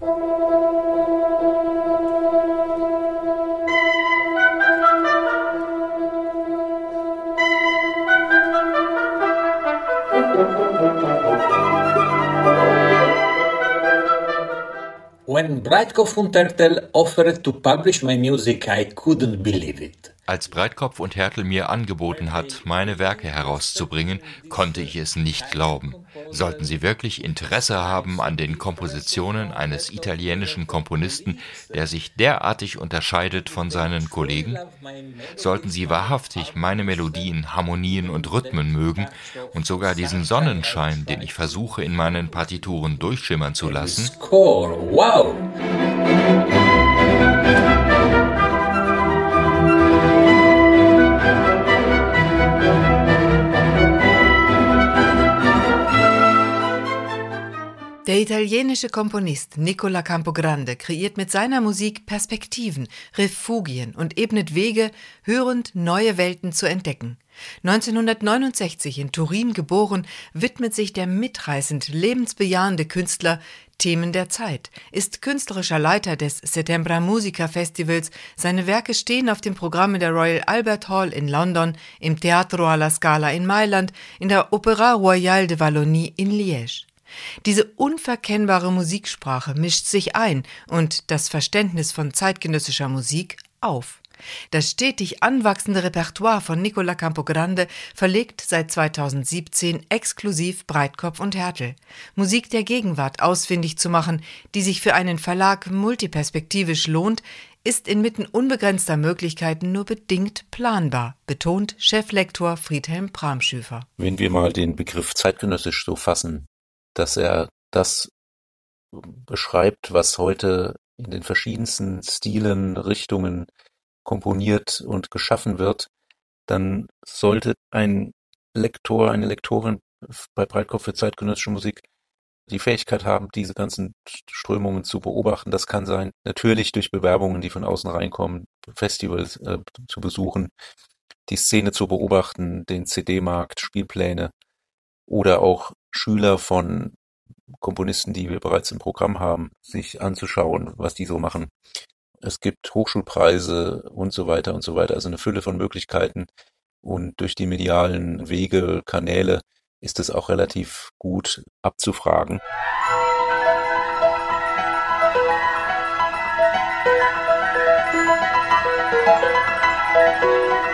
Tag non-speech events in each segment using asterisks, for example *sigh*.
When Breitkopf und Hertel offered to publish my music, I couldn't believe it. Als Breitkopf und Hertel mir angeboten hat, meine Werke herauszubringen, konnte ich es nicht glauben. Sollten Sie wirklich Interesse haben an den Kompositionen eines italienischen Komponisten, der sich derartig unterscheidet von seinen Kollegen? Sollten Sie wahrhaftig meine Melodien, Harmonien und Rhythmen mögen und sogar diesen Sonnenschein, den ich versuche in meinen Partituren durchschimmern zu lassen? Wow! Der italienische Komponist Nicola Campogrande kreiert mit seiner Musik Perspektiven, Refugien und ebnet Wege, hörend neue Welten zu entdecken. 1969 in Turin geboren, widmet sich der mitreißend lebensbejahende Künstler Themen der Zeit, ist künstlerischer Leiter des Settembra Musica Festivals. Seine Werke stehen auf dem Programm der Royal Albert Hall in London, im Teatro alla Scala in Mailand, in der Opéra Royale de Wallonie in Liège. Diese unverkennbare Musiksprache mischt sich ein und das Verständnis von zeitgenössischer Musik auf. Das stetig anwachsende Repertoire von Nicola Campogrande verlegt seit 2017 exklusiv Breitkopf und Härtel. Musik der Gegenwart ausfindig zu machen, die sich für einen Verlag multiperspektivisch lohnt, ist inmitten unbegrenzter Möglichkeiten nur bedingt planbar, betont Cheflektor Friedhelm Pramschüfer. Wenn wir mal den Begriff zeitgenössisch so fassen, dass er das beschreibt, was heute in den verschiedensten Stilen, Richtungen komponiert und geschaffen wird, dann sollte ein Lektor, eine Lektorin bei Breitkopf für zeitgenössische Musik die Fähigkeit haben, diese ganzen Strömungen zu beobachten. Das kann sein, natürlich durch Bewerbungen, die von außen reinkommen, Festivals äh, zu besuchen, die Szene zu beobachten, den CD-Markt, Spielpläne oder auch Schüler von Komponisten, die wir bereits im Programm haben, sich anzuschauen, was die so machen. Es gibt Hochschulpreise und so weiter und so weiter, also eine Fülle von Möglichkeiten. Und durch die medialen Wege, Kanäle ist es auch relativ gut abzufragen.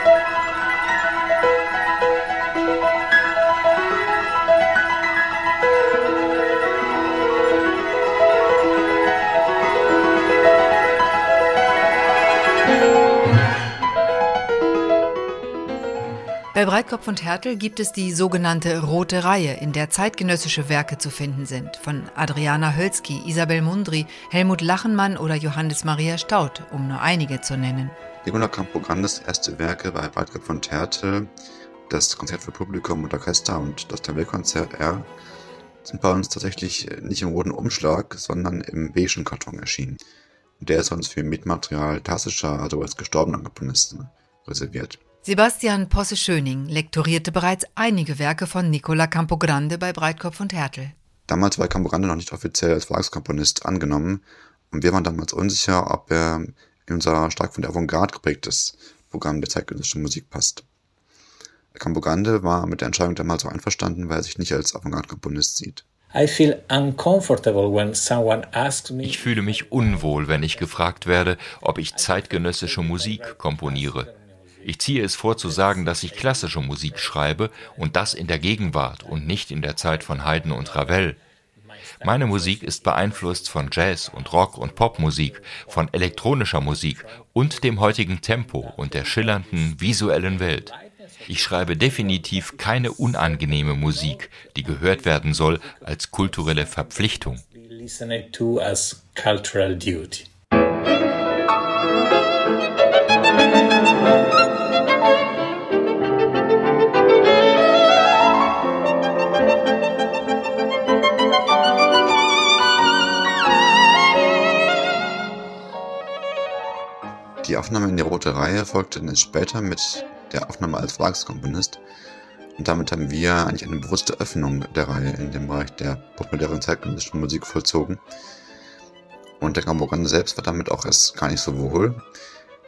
Bei Breitkopf und Härtel gibt es die sogenannte Rote Reihe, in der zeitgenössische Werke zu finden sind, von Adriana Hölzki, Isabel Mundry, Helmut Lachenmann oder Johannes Maria Staud, um nur einige zu nennen. Nicola Campograndes erste Werke bei Breitkopf und Härtel, das Konzert für Publikum und Orchester und das Klavierkonzert R, sind bei uns tatsächlich nicht im roten Umschlag, sondern im beigen Karton erschienen. Der ist uns für Mitmaterial klassischer, also als gestorbener Komponisten reserviert. Sebastian Posse-Schöning lektorierte bereits einige Werke von Nicola Campogrande bei Breitkopf und Härtel. Damals war Campogrande noch nicht offiziell als Verlagskomponist angenommen und wir waren damals unsicher, ob er in unser stark von der Avantgarde geprägtes Programm der zeitgenössischen Musik passt. Campogrande war mit der Entscheidung damals so einverstanden, weil er sich nicht als Avantgarde-Komponist sieht. Ich fühle mich unwohl, wenn ich gefragt werde, ob ich zeitgenössische Musik komponiere. Ich ziehe es vor zu sagen, dass ich klassische Musik schreibe und das in der Gegenwart und nicht in der Zeit von Haydn und Ravel. Meine Musik ist beeinflusst von Jazz und Rock und Popmusik, von elektronischer Musik und dem heutigen Tempo und der schillernden visuellen Welt. Ich schreibe definitiv keine unangenehme Musik, die gehört werden soll als kulturelle Verpflichtung. Die Aufnahme in die Rote Reihe folgte dann später mit der Aufnahme als Werkskomponist und damit haben wir eigentlich eine bewusste Öffnung der Reihe in dem Bereich der populären zeitgenössischen Musik vollzogen. Und der Campogrande selbst war damit auch erst gar nicht so wohl,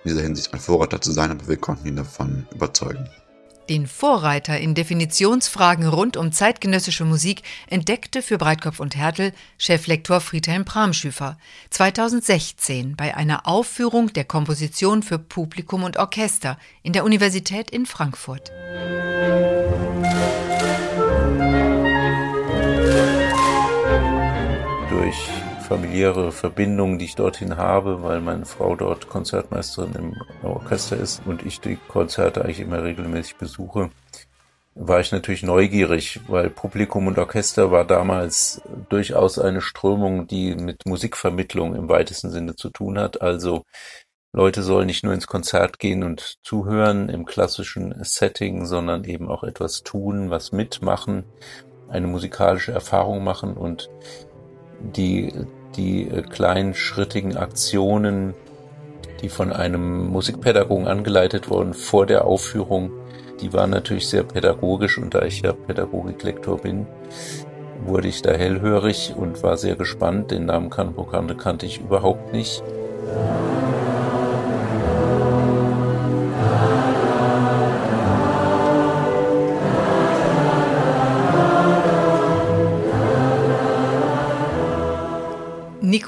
in dieser Hinsicht ein Vorreiter zu sein, aber wir konnten ihn davon überzeugen. Den Vorreiter in Definitionsfragen rund um zeitgenössische Musik entdeckte für Breitkopf und Härtel Cheflektor Friedhelm Pramschüfer 2016 bei einer Aufführung der Komposition für Publikum und Orchester in der Universität in Frankfurt. Durch familiäre Verbindungen, die ich dorthin habe, weil meine Frau dort Konzertmeisterin im Orchester ist und ich die Konzerte eigentlich immer regelmäßig besuche, war ich natürlich neugierig, weil Publikum und Orchester war damals durchaus eine Strömung, die mit Musikvermittlung im weitesten Sinne zu tun hat. Also Leute sollen nicht nur ins Konzert gehen und zuhören im klassischen Setting, sondern eben auch etwas tun, was mitmachen, eine musikalische Erfahrung machen und die die äh, kleinschrittigen Aktionen, die von einem Musikpädagogen angeleitet wurden vor der Aufführung, die waren natürlich sehr pädagogisch und da ich ja Pädagogiklektor bin, wurde ich da hellhörig und war sehr gespannt. Den Namen Kanprokande kannte ich überhaupt nicht.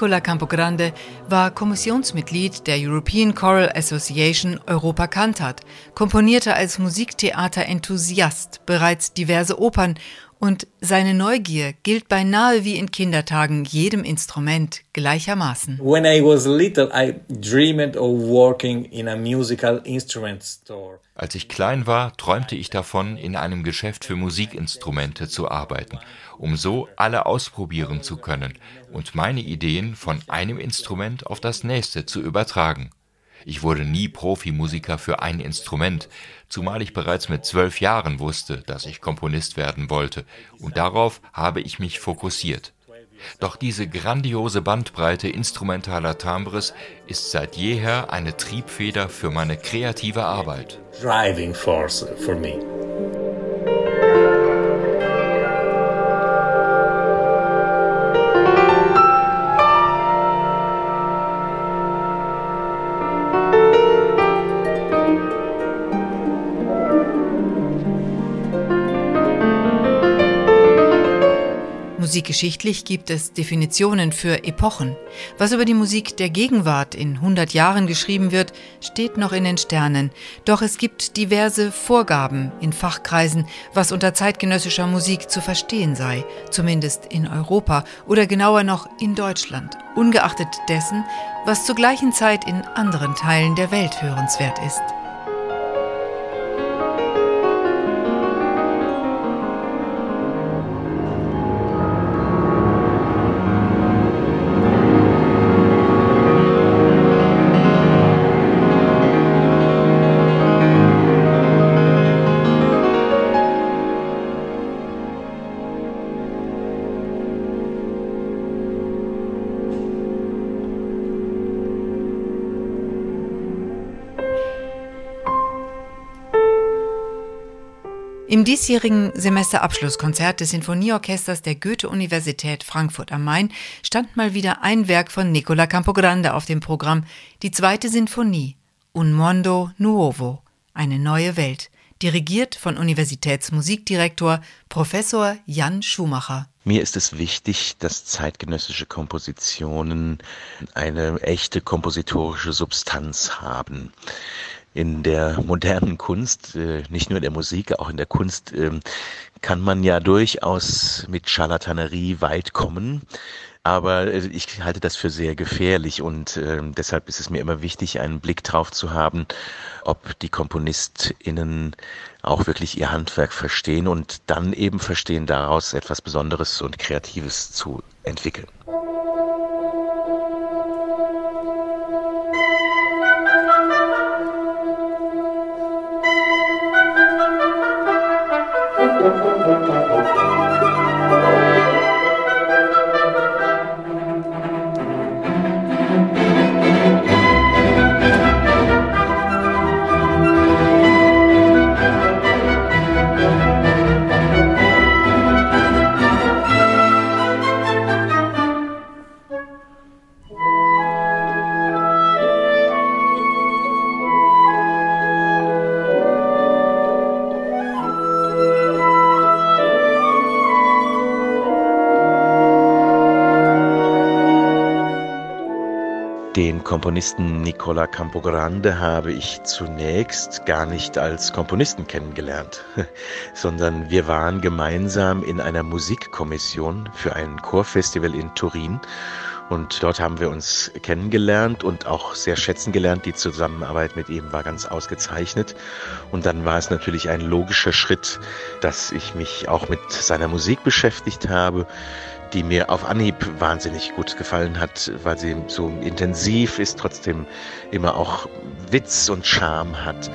Nicola Campogrande war Kommissionsmitglied der European Choral Association Europa Cantat, komponierte als Musiktheater-Enthusiast bereits diverse Opern und seine Neugier gilt beinahe wie in Kindertagen jedem Instrument gleichermaßen. When I was little, I dreamed of working in a musical instrument store. Als ich klein war, träumte ich davon, in einem Geschäft für Musikinstrumente zu arbeiten um so alle ausprobieren zu können und meine Ideen von einem Instrument auf das nächste zu übertragen. Ich wurde nie Profimusiker für ein Instrument, zumal ich bereits mit zwölf Jahren wusste, dass ich Komponist werden wollte, und darauf habe ich mich fokussiert. Doch diese grandiose Bandbreite instrumentaler Timbres ist seit jeher eine Triebfeder für meine kreative Arbeit. Driving force for me. Musikgeschichtlich gibt es Definitionen für Epochen. Was über die Musik der Gegenwart in 100 Jahren geschrieben wird, steht noch in den Sternen. Doch es gibt diverse Vorgaben in Fachkreisen, was unter zeitgenössischer Musik zu verstehen sei, zumindest in Europa oder genauer noch in Deutschland, ungeachtet dessen, was zur gleichen Zeit in anderen Teilen der Welt hörenswert ist. Im diesjährigen Semesterabschlusskonzert des Sinfonieorchesters der Goethe-Universität Frankfurt am Main stand mal wieder ein Werk von Nicola Campogrande auf dem Programm, die zweite Sinfonie, Un Mondo Nuovo, eine neue Welt, dirigiert von Universitätsmusikdirektor Professor Jan Schumacher. Mir ist es wichtig, dass zeitgenössische Kompositionen eine echte kompositorische Substanz haben in der modernen Kunst, äh, nicht nur in der Musik, auch in der Kunst, ähm, kann man ja durchaus mit Charlatanerie weit kommen. Aber äh, ich halte das für sehr gefährlich und äh, deshalb ist es mir immer wichtig, einen Blick drauf zu haben, ob die KomponistInnen auch wirklich ihr Handwerk verstehen und dann eben verstehen, daraus etwas Besonderes und Kreatives zu entwickeln. Komponisten Nicola Campogrande habe ich zunächst gar nicht als Komponisten kennengelernt, *laughs* sondern wir waren gemeinsam in einer Musikkommission für ein Chorfestival in Turin und dort haben wir uns kennengelernt und auch sehr schätzen gelernt. Die Zusammenarbeit mit ihm war ganz ausgezeichnet. Und dann war es natürlich ein logischer Schritt, dass ich mich auch mit seiner Musik beschäftigt habe die mir auf Anhieb wahnsinnig gut gefallen hat, weil sie so intensiv ist, trotzdem immer auch Witz und Charme hat.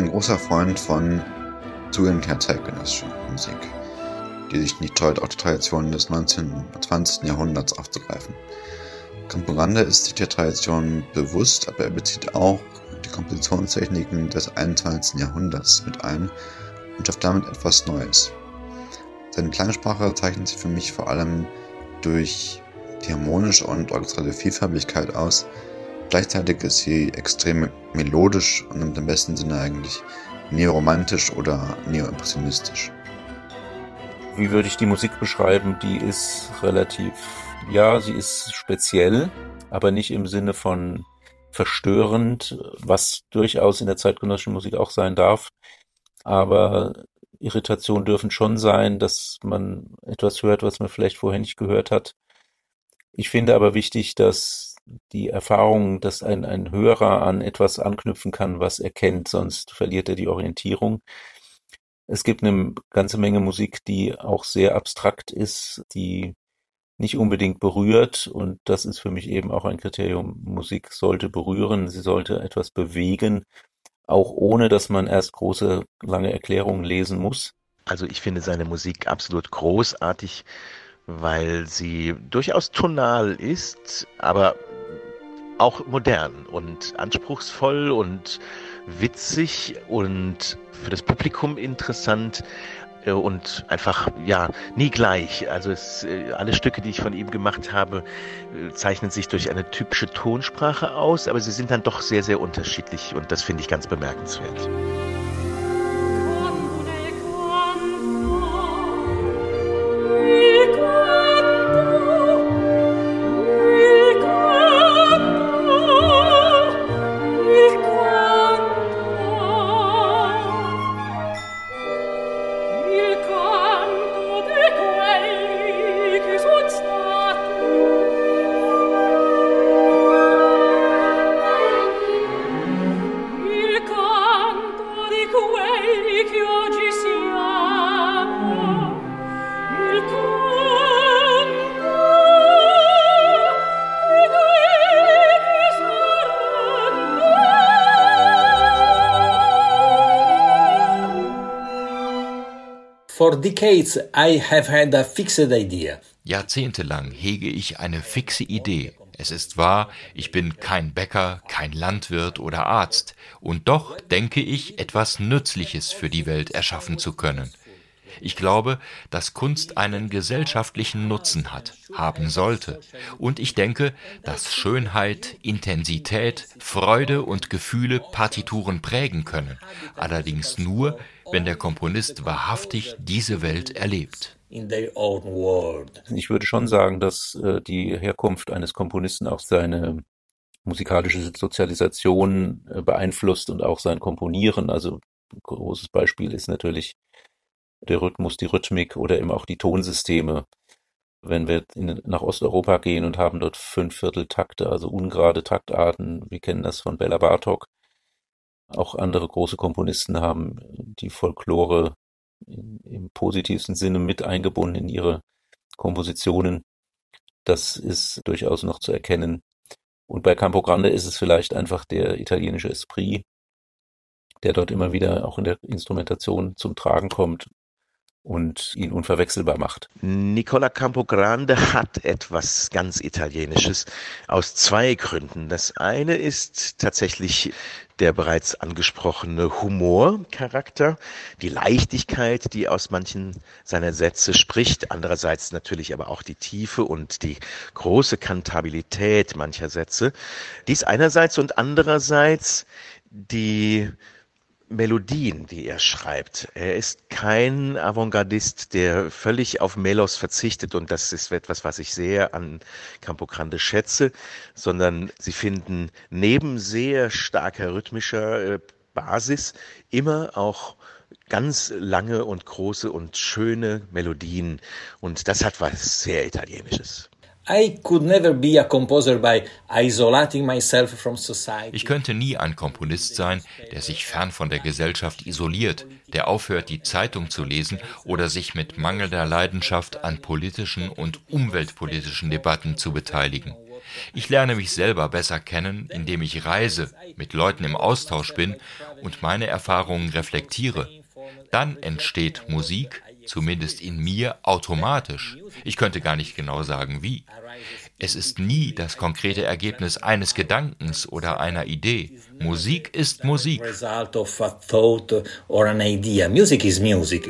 Großer Freund von zugehenker zeitgenössischer Musik, die sich nicht scheut, auch die Traditionen des 19. und 20. Jahrhunderts aufzugreifen. Campogrande ist sich der Tradition bewusst, aber er bezieht auch die Kompositionstechniken des 21. Jahrhunderts mit ein und schafft damit etwas Neues. Seine Klangsprache zeichnet sich für mich vor allem durch die harmonische und orchestrale Vielfältigkeit aus, Gleichzeitig ist sie extrem melodisch und im besten Sinne eigentlich neoromantisch oder neoimpressionistisch. Wie würde ich die Musik beschreiben? Die ist relativ, ja, sie ist speziell, aber nicht im Sinne von verstörend, was durchaus in der zeitgenössischen Musik auch sein darf. Aber Irritationen dürfen schon sein, dass man etwas hört, was man vielleicht vorher nicht gehört hat. Ich finde aber wichtig, dass die Erfahrung, dass ein, ein Hörer an etwas anknüpfen kann, was er kennt, sonst verliert er die Orientierung. Es gibt eine ganze Menge Musik, die auch sehr abstrakt ist, die nicht unbedingt berührt und das ist für mich eben auch ein Kriterium. Musik sollte berühren, sie sollte etwas bewegen, auch ohne dass man erst große, lange Erklärungen lesen muss. Also ich finde seine Musik absolut großartig, weil sie durchaus tonal ist, aber auch modern und anspruchsvoll und witzig und für das Publikum interessant äh, und einfach ja nie gleich. Also es, äh, alle Stücke, die ich von ihm gemacht habe, äh, zeichnen sich durch eine typische Tonsprache aus, aber sie sind dann doch sehr sehr unterschiedlich und das finde ich ganz bemerkenswert. For decades I have had a fixed idea. Jahrzehntelang hege ich eine fixe Idee. Es ist wahr, ich bin kein Bäcker, kein Landwirt oder Arzt, und doch denke ich, etwas Nützliches für die Welt erschaffen zu können. Ich glaube, dass Kunst einen gesellschaftlichen Nutzen hat, haben sollte. Und ich denke, dass Schönheit, Intensität, Freude und Gefühle Partituren prägen können, allerdings nur, wenn der Komponist wahrhaftig diese Welt erlebt. Ich würde schon sagen, dass äh, die Herkunft eines Komponisten auch seine musikalische Sozialisation äh, beeinflusst und auch sein Komponieren. Also ein großes Beispiel ist natürlich der Rhythmus, die Rhythmik oder eben auch die Tonsysteme. Wenn wir in, nach Osteuropa gehen und haben dort Fünfvierteltakte, also ungerade Taktarten, wir kennen das von Bella Bartok, auch andere große Komponisten haben die Folklore im positivsten Sinne mit eingebunden in ihre Kompositionen. Das ist durchaus noch zu erkennen. Und bei Campo Grande ist es vielleicht einfach der italienische Esprit, der dort immer wieder auch in der Instrumentation zum Tragen kommt. Und ihn unverwechselbar macht. Nicola Campogrande hat etwas ganz Italienisches aus zwei Gründen. Das eine ist tatsächlich der bereits angesprochene Humorcharakter, die Leichtigkeit, die aus manchen seiner Sätze spricht, andererseits natürlich aber auch die Tiefe und die große Kantabilität mancher Sätze. Dies einerseits und andererseits die Melodien, die er schreibt. Er ist kein Avantgardist, der völlig auf Melos verzichtet und das ist etwas, was ich sehr an Campo Grande schätze, sondern sie finden neben sehr starker rhythmischer äh, Basis immer auch ganz lange und große und schöne Melodien und das hat was sehr Italienisches. Ich könnte nie ein Komponist sein, der sich fern von der Gesellschaft isoliert, der aufhört, die Zeitung zu lesen oder sich mit mangelnder Leidenschaft an politischen und umweltpolitischen Debatten zu beteiligen. Ich lerne mich selber besser kennen, indem ich reise, mit Leuten im Austausch bin und meine Erfahrungen reflektiere. Dann entsteht Musik, zumindest in mir, automatisch. Ich könnte gar nicht genau sagen, wie. Es ist nie das konkrete Ergebnis eines Gedankens oder einer Idee. Musik ist Musik. Result of a thought or an idea. Music is music.